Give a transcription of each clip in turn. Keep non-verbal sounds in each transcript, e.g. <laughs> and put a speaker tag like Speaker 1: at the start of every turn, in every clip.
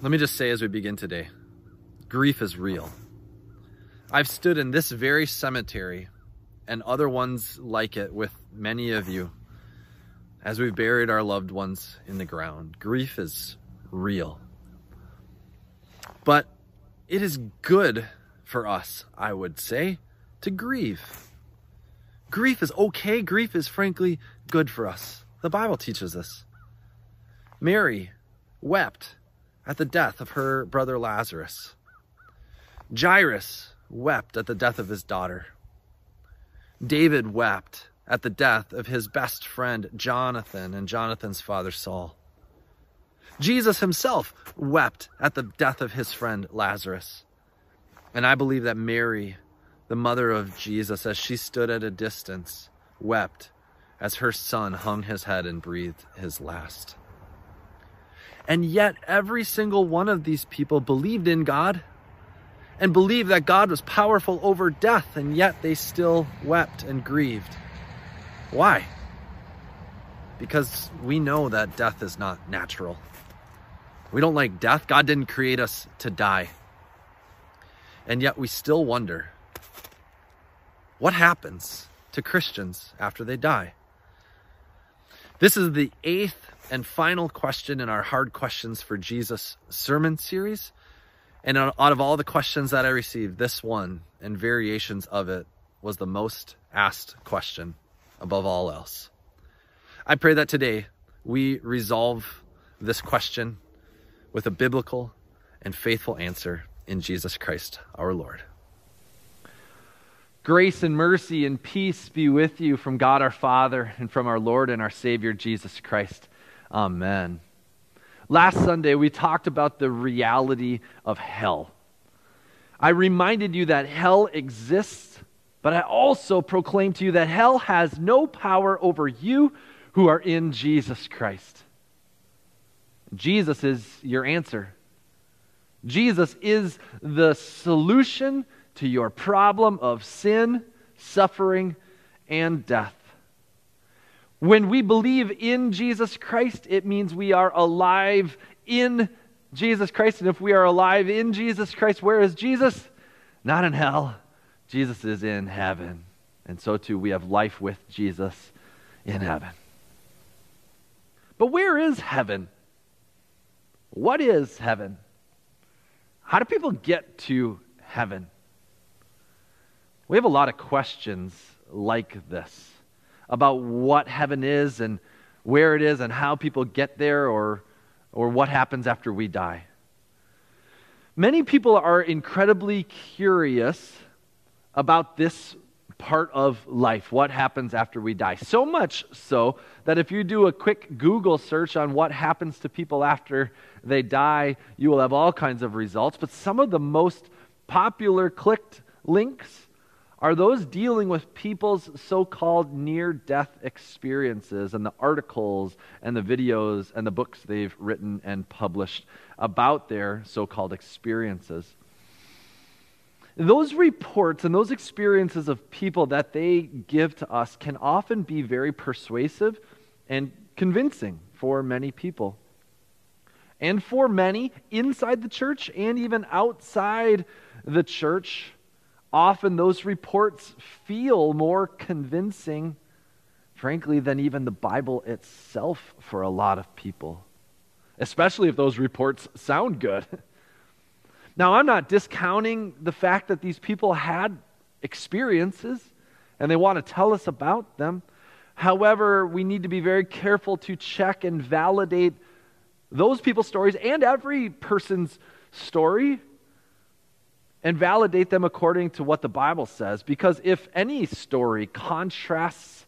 Speaker 1: Let me just say as we begin today grief is real. I've stood in this very cemetery and other ones like it with many of you as we've buried our loved ones in the ground. Grief is real. But it is good for us, I would say, to grieve. Grief is okay. Grief is frankly good for us. The Bible teaches us. Mary wept at the death of her brother Lazarus. Jairus wept at the death of his daughter. David wept at the death of his best friend Jonathan and Jonathan's father Saul. Jesus himself wept at the death of his friend Lazarus. And I believe that Mary, the mother of Jesus, as she stood at a distance, wept as her son hung his head and breathed his last. And yet, every single one of these people believed in God and believed that God was powerful over death, and yet they still wept and grieved. Why? Because we know that death is not natural. We don't like death. God didn't create us to die. And yet we still wonder what happens to Christians after they die? This is the eighth and final question in our Hard Questions for Jesus sermon series. And out of all the questions that I received, this one and variations of it was the most asked question above all else. I pray that today we resolve this question with a biblical and faithful answer in Jesus Christ our Lord. Grace and mercy and peace be with you from God our Father and from our Lord and our Savior Jesus Christ. Amen. Last Sunday, we talked about the reality of hell. I reminded you that hell exists, but I also proclaimed to you that hell has no power over you who are in Jesus Christ. Jesus is your answer. Jesus is the solution to your problem of sin, suffering, and death. When we believe in Jesus Christ, it means we are alive in Jesus Christ. And if we are alive in Jesus Christ, where is Jesus? Not in hell. Jesus is in heaven. And so too, we have life with Jesus in heaven. But where is heaven? What is heaven? How do people get to heaven? We have a lot of questions like this about what heaven is and where it is and how people get there or, or what happens after we die. Many people are incredibly curious about this part of life, what happens after we die. So much so that if you do a quick Google search on what happens to people after they die, you will have all kinds of results. But some of the most popular clicked links are those dealing with people's so called near death experiences and the articles and the videos and the books they've written and published about their so called experiences. Those reports and those experiences of people that they give to us can often be very persuasive and convincing for many people. And for many inside the church and even outside the church, often those reports feel more convincing, frankly, than even the Bible itself for a lot of people, especially if those reports sound good. <laughs> Now, I'm not discounting the fact that these people had experiences and they want to tell us about them. However, we need to be very careful to check and validate those people's stories and every person's story and validate them according to what the Bible says. Because if any story contrasts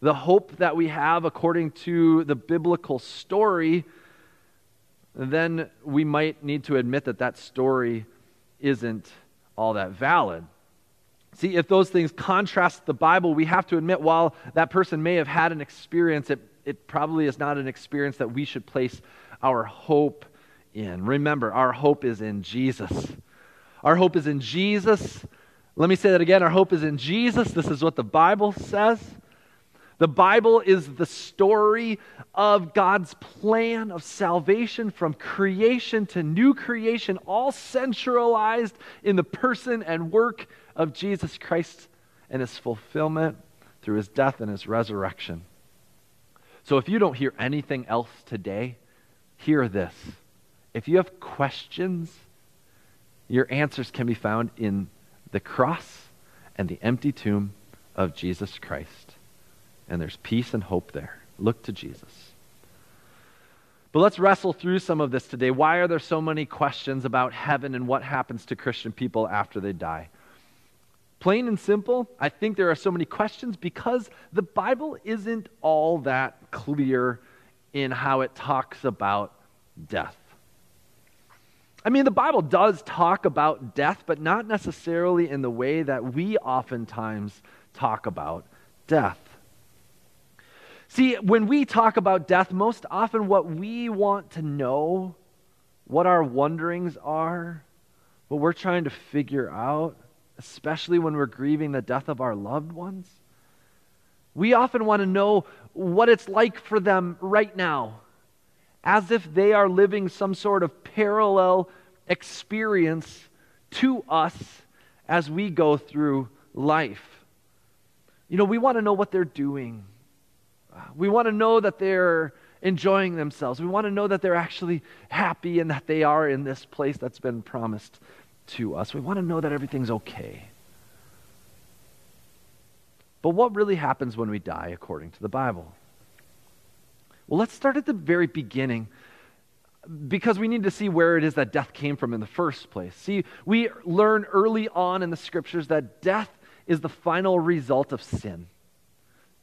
Speaker 1: the hope that we have according to the biblical story, then we might need to admit that that story isn't all that valid. See, if those things contrast the Bible, we have to admit while that person may have had an experience, it, it probably is not an experience that we should place our hope in. Remember, our hope is in Jesus. Our hope is in Jesus. Let me say that again. Our hope is in Jesus. This is what the Bible says. The Bible is the story of God's plan of salvation from creation to new creation, all centralized in the person and work of Jesus Christ and his fulfillment through his death and his resurrection. So if you don't hear anything else today, hear this. If you have questions, your answers can be found in the cross and the empty tomb of Jesus Christ and there's peace and hope there. Look to Jesus. But let's wrestle through some of this today. Why are there so many questions about heaven and what happens to Christian people after they die? Plain and simple, I think there are so many questions because the Bible isn't all that clear in how it talks about death. I mean, the Bible does talk about death, but not necessarily in the way that we oftentimes talk about death. See, when we talk about death, most often what we want to know, what our wonderings are, what we're trying to figure out, especially when we're grieving the death of our loved ones, we often want to know what it's like for them right now, as if they are living some sort of parallel experience to us as we go through life. You know, we want to know what they're doing. We want to know that they're enjoying themselves. We want to know that they're actually happy and that they are in this place that's been promised to us. We want to know that everything's okay. But what really happens when we die according to the Bible? Well, let's start at the very beginning because we need to see where it is that death came from in the first place. See, we learn early on in the scriptures that death is the final result of sin.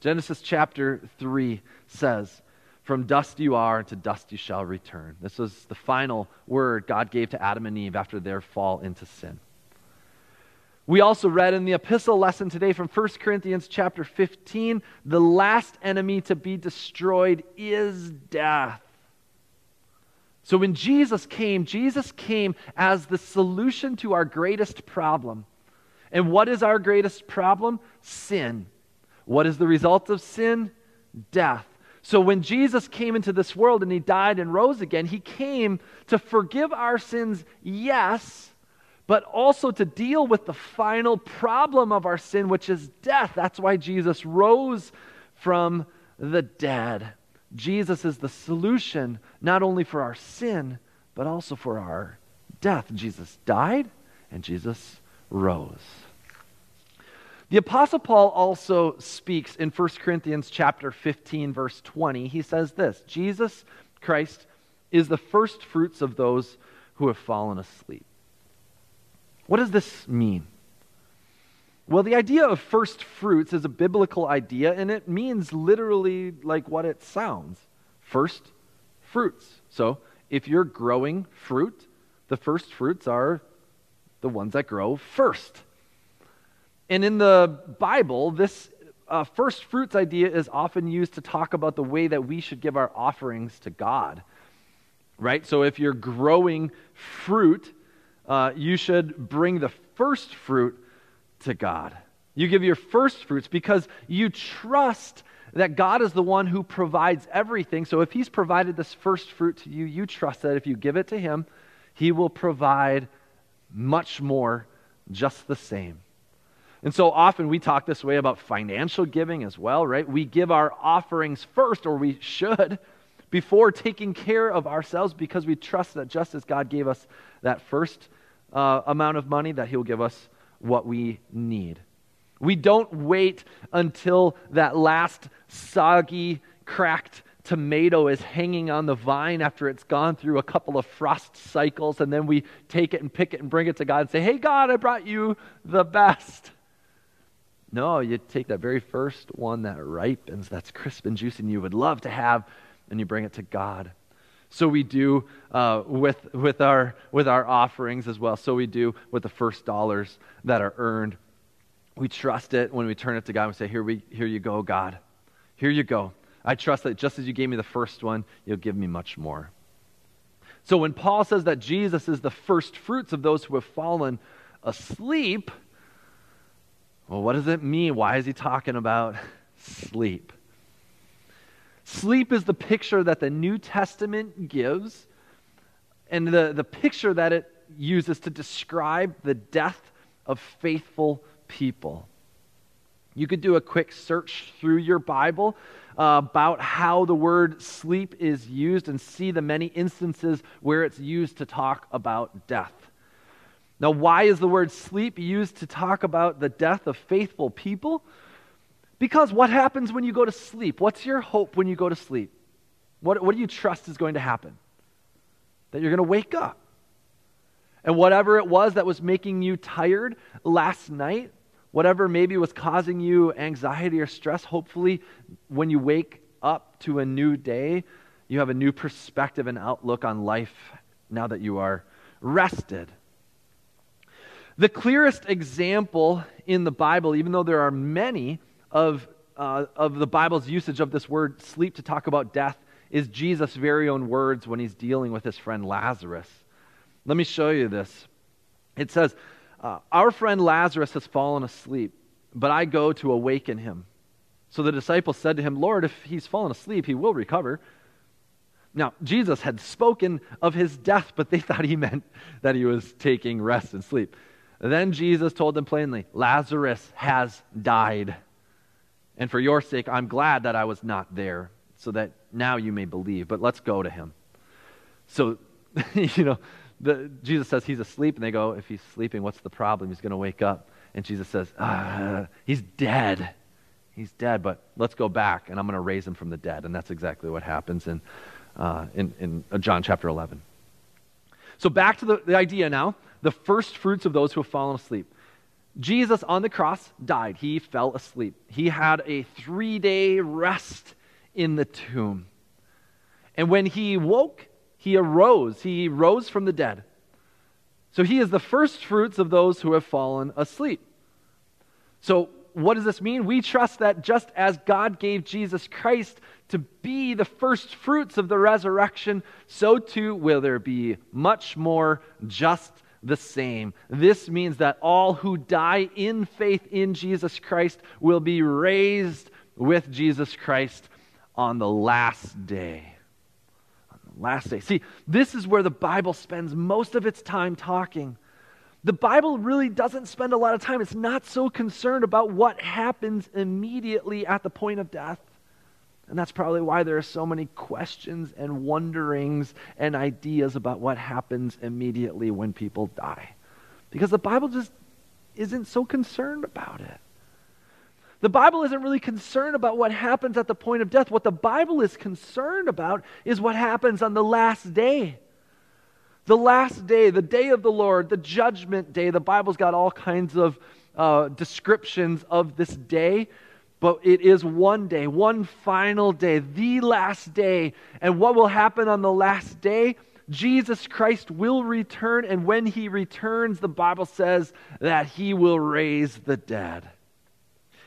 Speaker 1: Genesis chapter 3 says, From dust you are, and to dust you shall return. This was the final word God gave to Adam and Eve after their fall into sin. We also read in the epistle lesson today from 1 Corinthians chapter 15 the last enemy to be destroyed is death. So when Jesus came, Jesus came as the solution to our greatest problem. And what is our greatest problem? Sin. What is the result of sin? Death. So when Jesus came into this world and he died and rose again, he came to forgive our sins, yes, but also to deal with the final problem of our sin, which is death. That's why Jesus rose from the dead. Jesus is the solution not only for our sin, but also for our death. Jesus died and Jesus rose. The apostle Paul also speaks in 1 Corinthians chapter 15 verse 20. He says this, Jesus Christ is the first fruits of those who have fallen asleep. What does this mean? Well, the idea of first fruits is a biblical idea and it means literally like what it sounds. First fruits. So, if you're growing fruit, the first fruits are the ones that grow first. And in the Bible, this uh, first fruits idea is often used to talk about the way that we should give our offerings to God. Right? So if you're growing fruit, uh, you should bring the first fruit to God. You give your first fruits because you trust that God is the one who provides everything. So if He's provided this first fruit to you, you trust that if you give it to Him, He will provide much more just the same. And so often we talk this way about financial giving as well, right? We give our offerings first, or we should, before taking care of ourselves because we trust that just as God gave us that first uh, amount of money, that He'll give us what we need. We don't wait until that last soggy, cracked tomato is hanging on the vine after it's gone through a couple of frost cycles, and then we take it and pick it and bring it to God and say, Hey, God, I brought you the best. No, you take that very first one that ripens, that's crisp and juicy, and you would love to have, and you bring it to God. So we do uh, with, with, our, with our offerings as well. So we do with the first dollars that are earned. We trust it when we turn it to God and say, here, we, here you go, God. Here you go. I trust that just as you gave me the first one, you'll give me much more. So when Paul says that Jesus is the first fruits of those who have fallen asleep, well, what does it mean? Why is he talking about sleep? Sleep is the picture that the New Testament gives and the, the picture that it uses to describe the death of faithful people. You could do a quick search through your Bible uh, about how the word sleep is used and see the many instances where it's used to talk about death. Now, why is the word sleep used to talk about the death of faithful people? Because what happens when you go to sleep? What's your hope when you go to sleep? What, what do you trust is going to happen? That you're going to wake up. And whatever it was that was making you tired last night, whatever maybe was causing you anxiety or stress, hopefully when you wake up to a new day, you have a new perspective and outlook on life now that you are rested. The clearest example in the Bible, even though there are many, of, uh, of the Bible's usage of this word sleep to talk about death is Jesus' very own words when he's dealing with his friend Lazarus. Let me show you this. It says, uh, Our friend Lazarus has fallen asleep, but I go to awaken him. So the disciples said to him, Lord, if he's fallen asleep, he will recover. Now, Jesus had spoken of his death, but they <laughs> thought he meant that he was taking rest and sleep. Then Jesus told them plainly, Lazarus has died. And for your sake, I'm glad that I was not there, so that now you may believe. But let's go to him. So, <laughs> you know, the, Jesus says he's asleep, and they go, If he's sleeping, what's the problem? He's going to wake up. And Jesus says, ah, He's dead. He's dead, but let's go back, and I'm going to raise him from the dead. And that's exactly what happens in, uh, in, in uh, John chapter 11. So, back to the, the idea now the first fruits of those who have fallen asleep. Jesus on the cross died. He fell asleep. He had a three day rest in the tomb. And when he woke, he arose. He rose from the dead. So he is the first fruits of those who have fallen asleep. So, what does this mean? We trust that just as God gave Jesus Christ to be the first fruits of the resurrection, so too will there be much more just the same. This means that all who die in faith in Jesus Christ will be raised with Jesus Christ on the last day. On the last day. See, this is where the Bible spends most of its time talking. The Bible really doesn't spend a lot of time. It's not so concerned about what happens immediately at the point of death. And that's probably why there are so many questions and wonderings and ideas about what happens immediately when people die. Because the Bible just isn't so concerned about it. The Bible isn't really concerned about what happens at the point of death. What the Bible is concerned about is what happens on the last day. The last day, the day of the Lord, the judgment day. The Bible's got all kinds of uh, descriptions of this day but it is one day, one final day, the last day. And what will happen on the last day? Jesus Christ will return, and when he returns, the Bible says that he will raise the dead.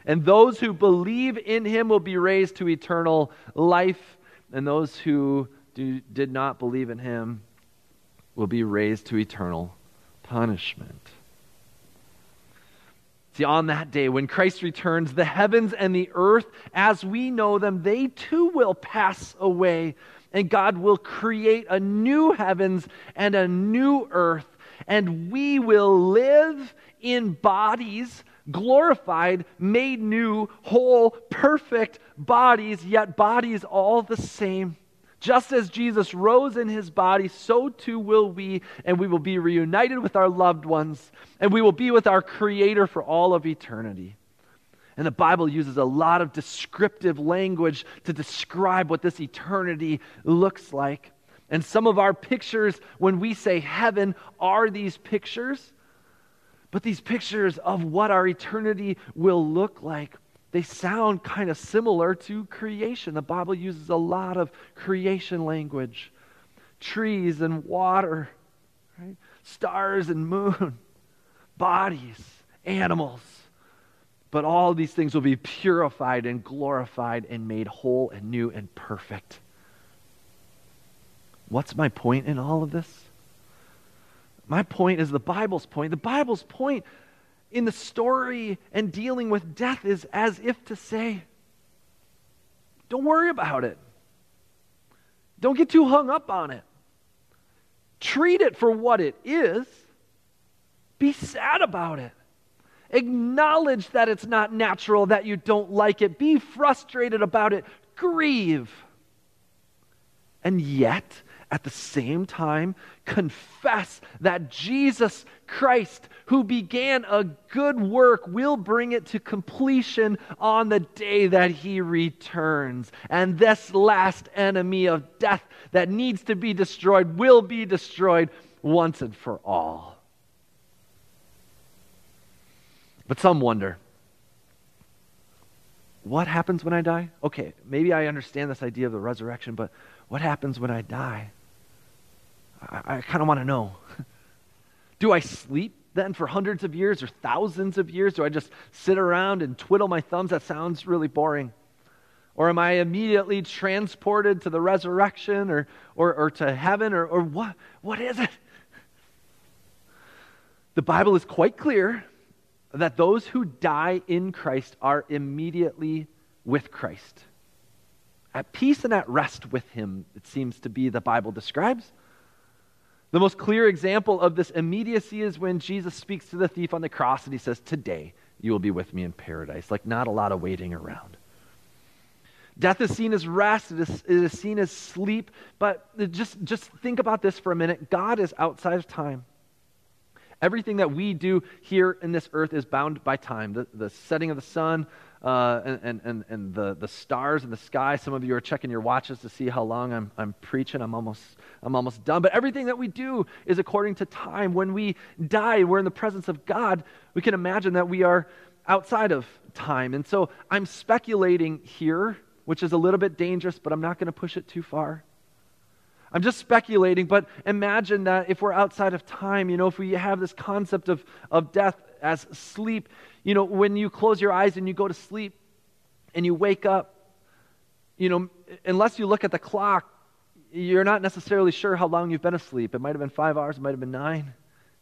Speaker 1: And those who believe in him will be raised to eternal life, and those who do, did not believe in him will be raised to eternal punishment. See, on that day, when Christ returns, the heavens and the earth, as we know them, they too will pass away. And God will create a new heavens and a new earth. And we will live in bodies glorified, made new, whole, perfect bodies, yet bodies all the same. Just as Jesus rose in his body, so too will we, and we will be reunited with our loved ones, and we will be with our Creator for all of eternity. And the Bible uses a lot of descriptive language to describe what this eternity looks like. And some of our pictures, when we say heaven, are these pictures. But these pictures of what our eternity will look like they sound kind of similar to creation. The Bible uses a lot of creation language trees and water, right? stars and moon, <laughs> bodies, animals. But all these things will be purified and glorified and made whole and new and perfect. What's my point in all of this? My point is the Bible's point. The Bible's point in the story and dealing with death is as if to say, don't worry about it. Don't get too hung up on it. Treat it for what it is. Be sad about it. Acknowledge that it's not natural, that you don't like it. Be frustrated about it. Grieve. And yet, at the same time, confess that Jesus Christ, who began a good work, will bring it to completion on the day that he returns. And this last enemy of death that needs to be destroyed will be destroyed once and for all. But some wonder what happens when I die? Okay, maybe I understand this idea of the resurrection, but what happens when I die? I, I kind of want to know. <laughs> Do I sleep then for hundreds of years or thousands of years? Do I just sit around and twiddle my thumbs? That sounds really boring. Or am I immediately transported to the resurrection or, or, or to heaven? Or, or what, what is it? The Bible is quite clear that those who die in Christ are immediately with Christ. At peace and at rest with Him, it seems to be the Bible describes. The most clear example of this immediacy is when Jesus speaks to the thief on the cross and he says, Today you will be with me in paradise. Like, not a lot of waiting around. Death is seen as rest, it is, it is seen as sleep, but just, just think about this for a minute. God is outside of time. Everything that we do here in this earth is bound by time. The, the setting of the sun uh, and, and, and the, the stars in the sky. Some of you are checking your watches to see how long I'm, I'm preaching. I'm almost, I'm almost done. But everything that we do is according to time. When we die, we're in the presence of God. We can imagine that we are outside of time. And so I'm speculating here, which is a little bit dangerous, but I'm not going to push it too far. I'm just speculating, but imagine that if we're outside of time, you know, if we have this concept of, of death as sleep, you know, when you close your eyes and you go to sleep and you wake up, you know, unless you look at the clock, you're not necessarily sure how long you've been asleep. It might have been five hours, it might have been nine.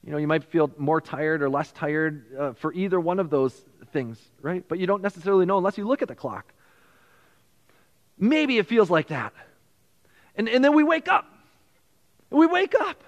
Speaker 1: You know, you might feel more tired or less tired uh, for either one of those things, right? But you don't necessarily know unless you look at the clock. Maybe it feels like that. And, and then we wake up. We wake up.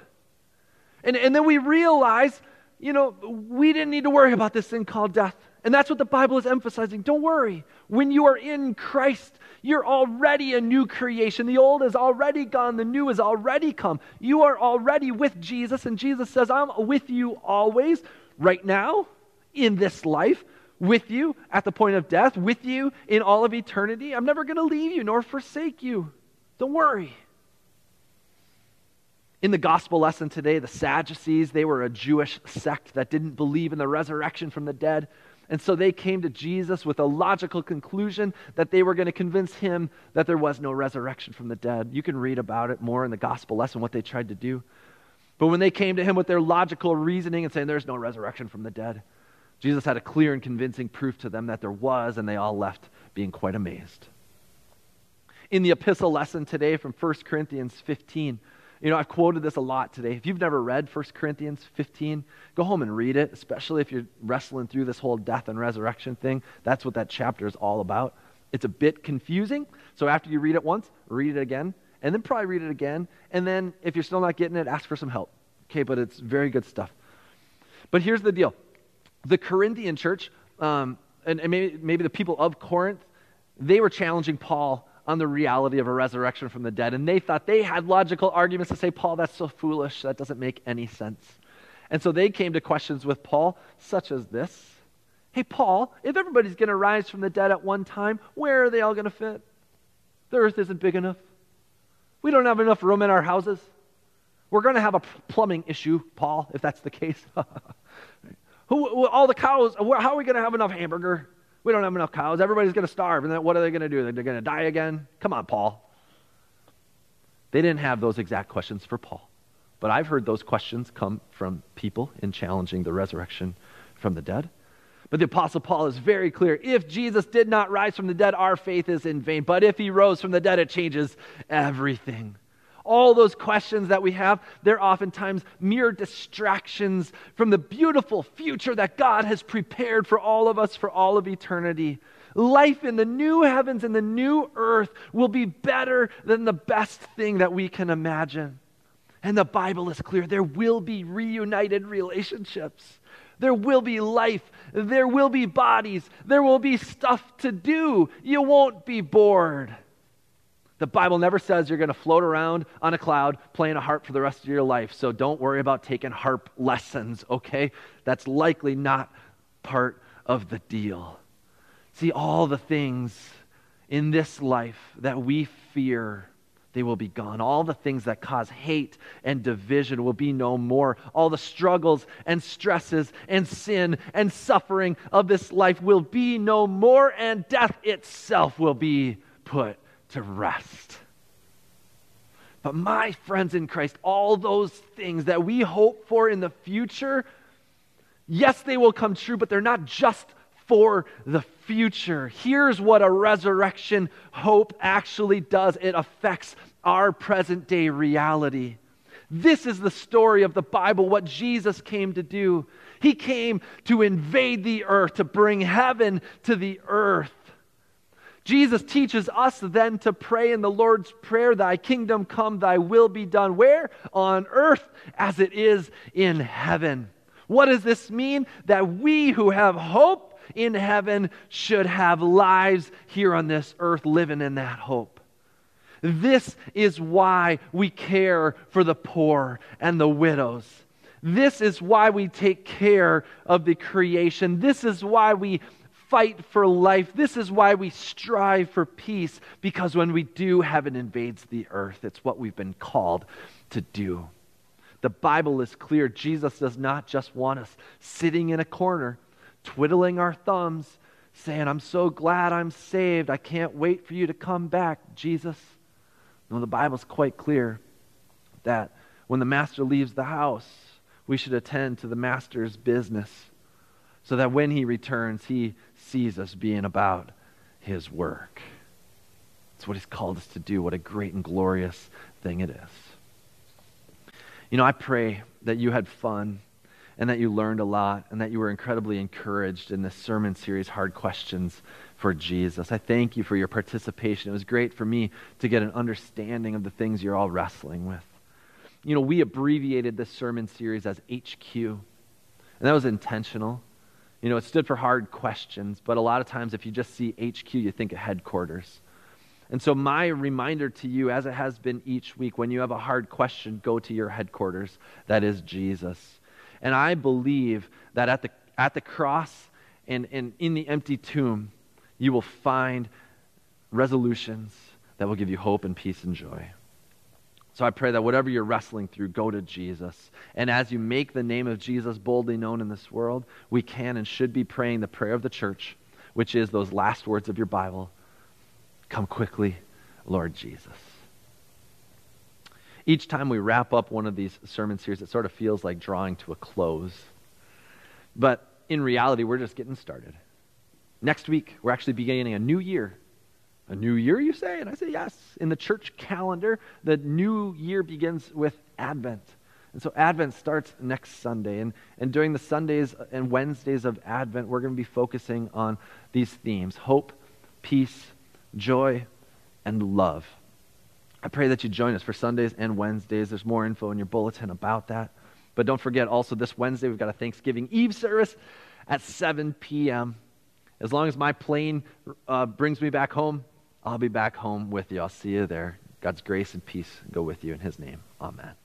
Speaker 1: And, and then we realize, you know, we didn't need to worry about this thing called death. And that's what the Bible is emphasizing. Don't worry. When you are in Christ, you're already a new creation. The old is already gone, the new is already come. You are already with Jesus, and Jesus says, I'm with you always, right now, in this life, with you at the point of death, with you in all of eternity. I'm never going to leave you nor forsake you. Don't worry. In the gospel lesson today, the Sadducees, they were a Jewish sect that didn't believe in the resurrection from the dead. And so they came to Jesus with a logical conclusion that they were going to convince him that there was no resurrection from the dead. You can read about it more in the gospel lesson, what they tried to do. But when they came to him with their logical reasoning and saying there's no resurrection from the dead, Jesus had a clear and convincing proof to them that there was, and they all left being quite amazed in the epistle lesson today from 1 Corinthians 15. You know, I've quoted this a lot today. If you've never read 1 Corinthians 15, go home and read it, especially if you're wrestling through this whole death and resurrection thing. That's what that chapter is all about. It's a bit confusing. So after you read it once, read it again, and then probably read it again. And then if you're still not getting it, ask for some help. Okay, but it's very good stuff. But here's the deal the Corinthian church, um, and, and maybe, maybe the people of Corinth, they were challenging Paul on the reality of a resurrection from the dead. And they thought they had logical arguments to say, Paul, that's so foolish. That doesn't make any sense. And so they came to questions with Paul, such as this Hey, Paul, if everybody's going to rise from the dead at one time, where are they all going to fit? The earth isn't big enough. We don't have enough room in our houses. We're going to have a plumbing issue, Paul, if that's the case. <laughs> Who, all the cows, how are we going to have enough hamburger? We don't have enough cows. Everybody's going to starve. And then what are they going to do? They're going to die again? Come on, Paul. They didn't have those exact questions for Paul. But I've heard those questions come from people in challenging the resurrection from the dead. But the Apostle Paul is very clear. If Jesus did not rise from the dead, our faith is in vain. But if he rose from the dead, it changes everything. All those questions that we have, they're oftentimes mere distractions from the beautiful future that God has prepared for all of us for all of eternity. Life in the new heavens and the new earth will be better than the best thing that we can imagine. And the Bible is clear there will be reunited relationships. There will be life. There will be bodies. There will be stuff to do. You won't be bored. The Bible never says you're going to float around on a cloud playing a harp for the rest of your life. So don't worry about taking harp lessons, okay? That's likely not part of the deal. See, all the things in this life that we fear they will be gone. All the things that cause hate and division will be no more. All the struggles and stresses and sin and suffering of this life will be no more, and death itself will be put to rest. But, my friends in Christ, all those things that we hope for in the future, yes, they will come true, but they're not just for the future. Here's what a resurrection hope actually does it affects our present day reality. This is the story of the Bible, what Jesus came to do. He came to invade the earth, to bring heaven to the earth. Jesus teaches us then to pray in the Lord's Prayer, Thy kingdom come, Thy will be done. Where? On earth as it is in heaven. What does this mean? That we who have hope in heaven should have lives here on this earth living in that hope. This is why we care for the poor and the widows. This is why we take care of the creation. This is why we fight for life. This is why we strive for peace, because when we do, heaven invades the earth. It's what we've been called to do. The Bible is clear. Jesus does not just want us sitting in a corner twiddling our thumbs, saying, I'm so glad I'm saved. I can't wait for you to come back, Jesus. No, the Bible's quite clear that when the master leaves the house, we should attend to the master's business so that when he returns, he sees us being about his work. That's what he's called us to do. What a great and glorious thing it is. You know, I pray that you had fun and that you learned a lot and that you were incredibly encouraged in this sermon series, Hard Questions for Jesus. I thank you for your participation. It was great for me to get an understanding of the things you're all wrestling with. You know, we abbreviated this sermon series as HQ, and that was intentional. You know, it stood for hard questions, but a lot of times if you just see HQ, you think of headquarters. And so, my reminder to you, as it has been each week, when you have a hard question, go to your headquarters. That is Jesus. And I believe that at the, at the cross and, and in the empty tomb, you will find resolutions that will give you hope and peace and joy. So I pray that whatever you're wrestling through, go to Jesus. And as you make the name of Jesus boldly known in this world, we can and should be praying the prayer of the church, which is those last words of your Bible Come quickly, Lord Jesus each time we wrap up one of these sermon series, it sort of feels like drawing to a close. But in reality, we're just getting started. Next week, we're actually beginning a new year. A new year, you say? And I say, yes. In the church calendar, the new year begins with Advent. And so Advent starts next Sunday. And, and during the Sundays and Wednesdays of Advent, we're going to be focusing on these themes hope, peace, joy, and love. I pray that you join us for Sundays and Wednesdays. There's more info in your bulletin about that. But don't forget, also, this Wednesday, we've got a Thanksgiving Eve service at 7 p.m. As long as my plane uh, brings me back home, I'll be back home with you. I'll see you there. God's grace and peace go with you in His name. Amen.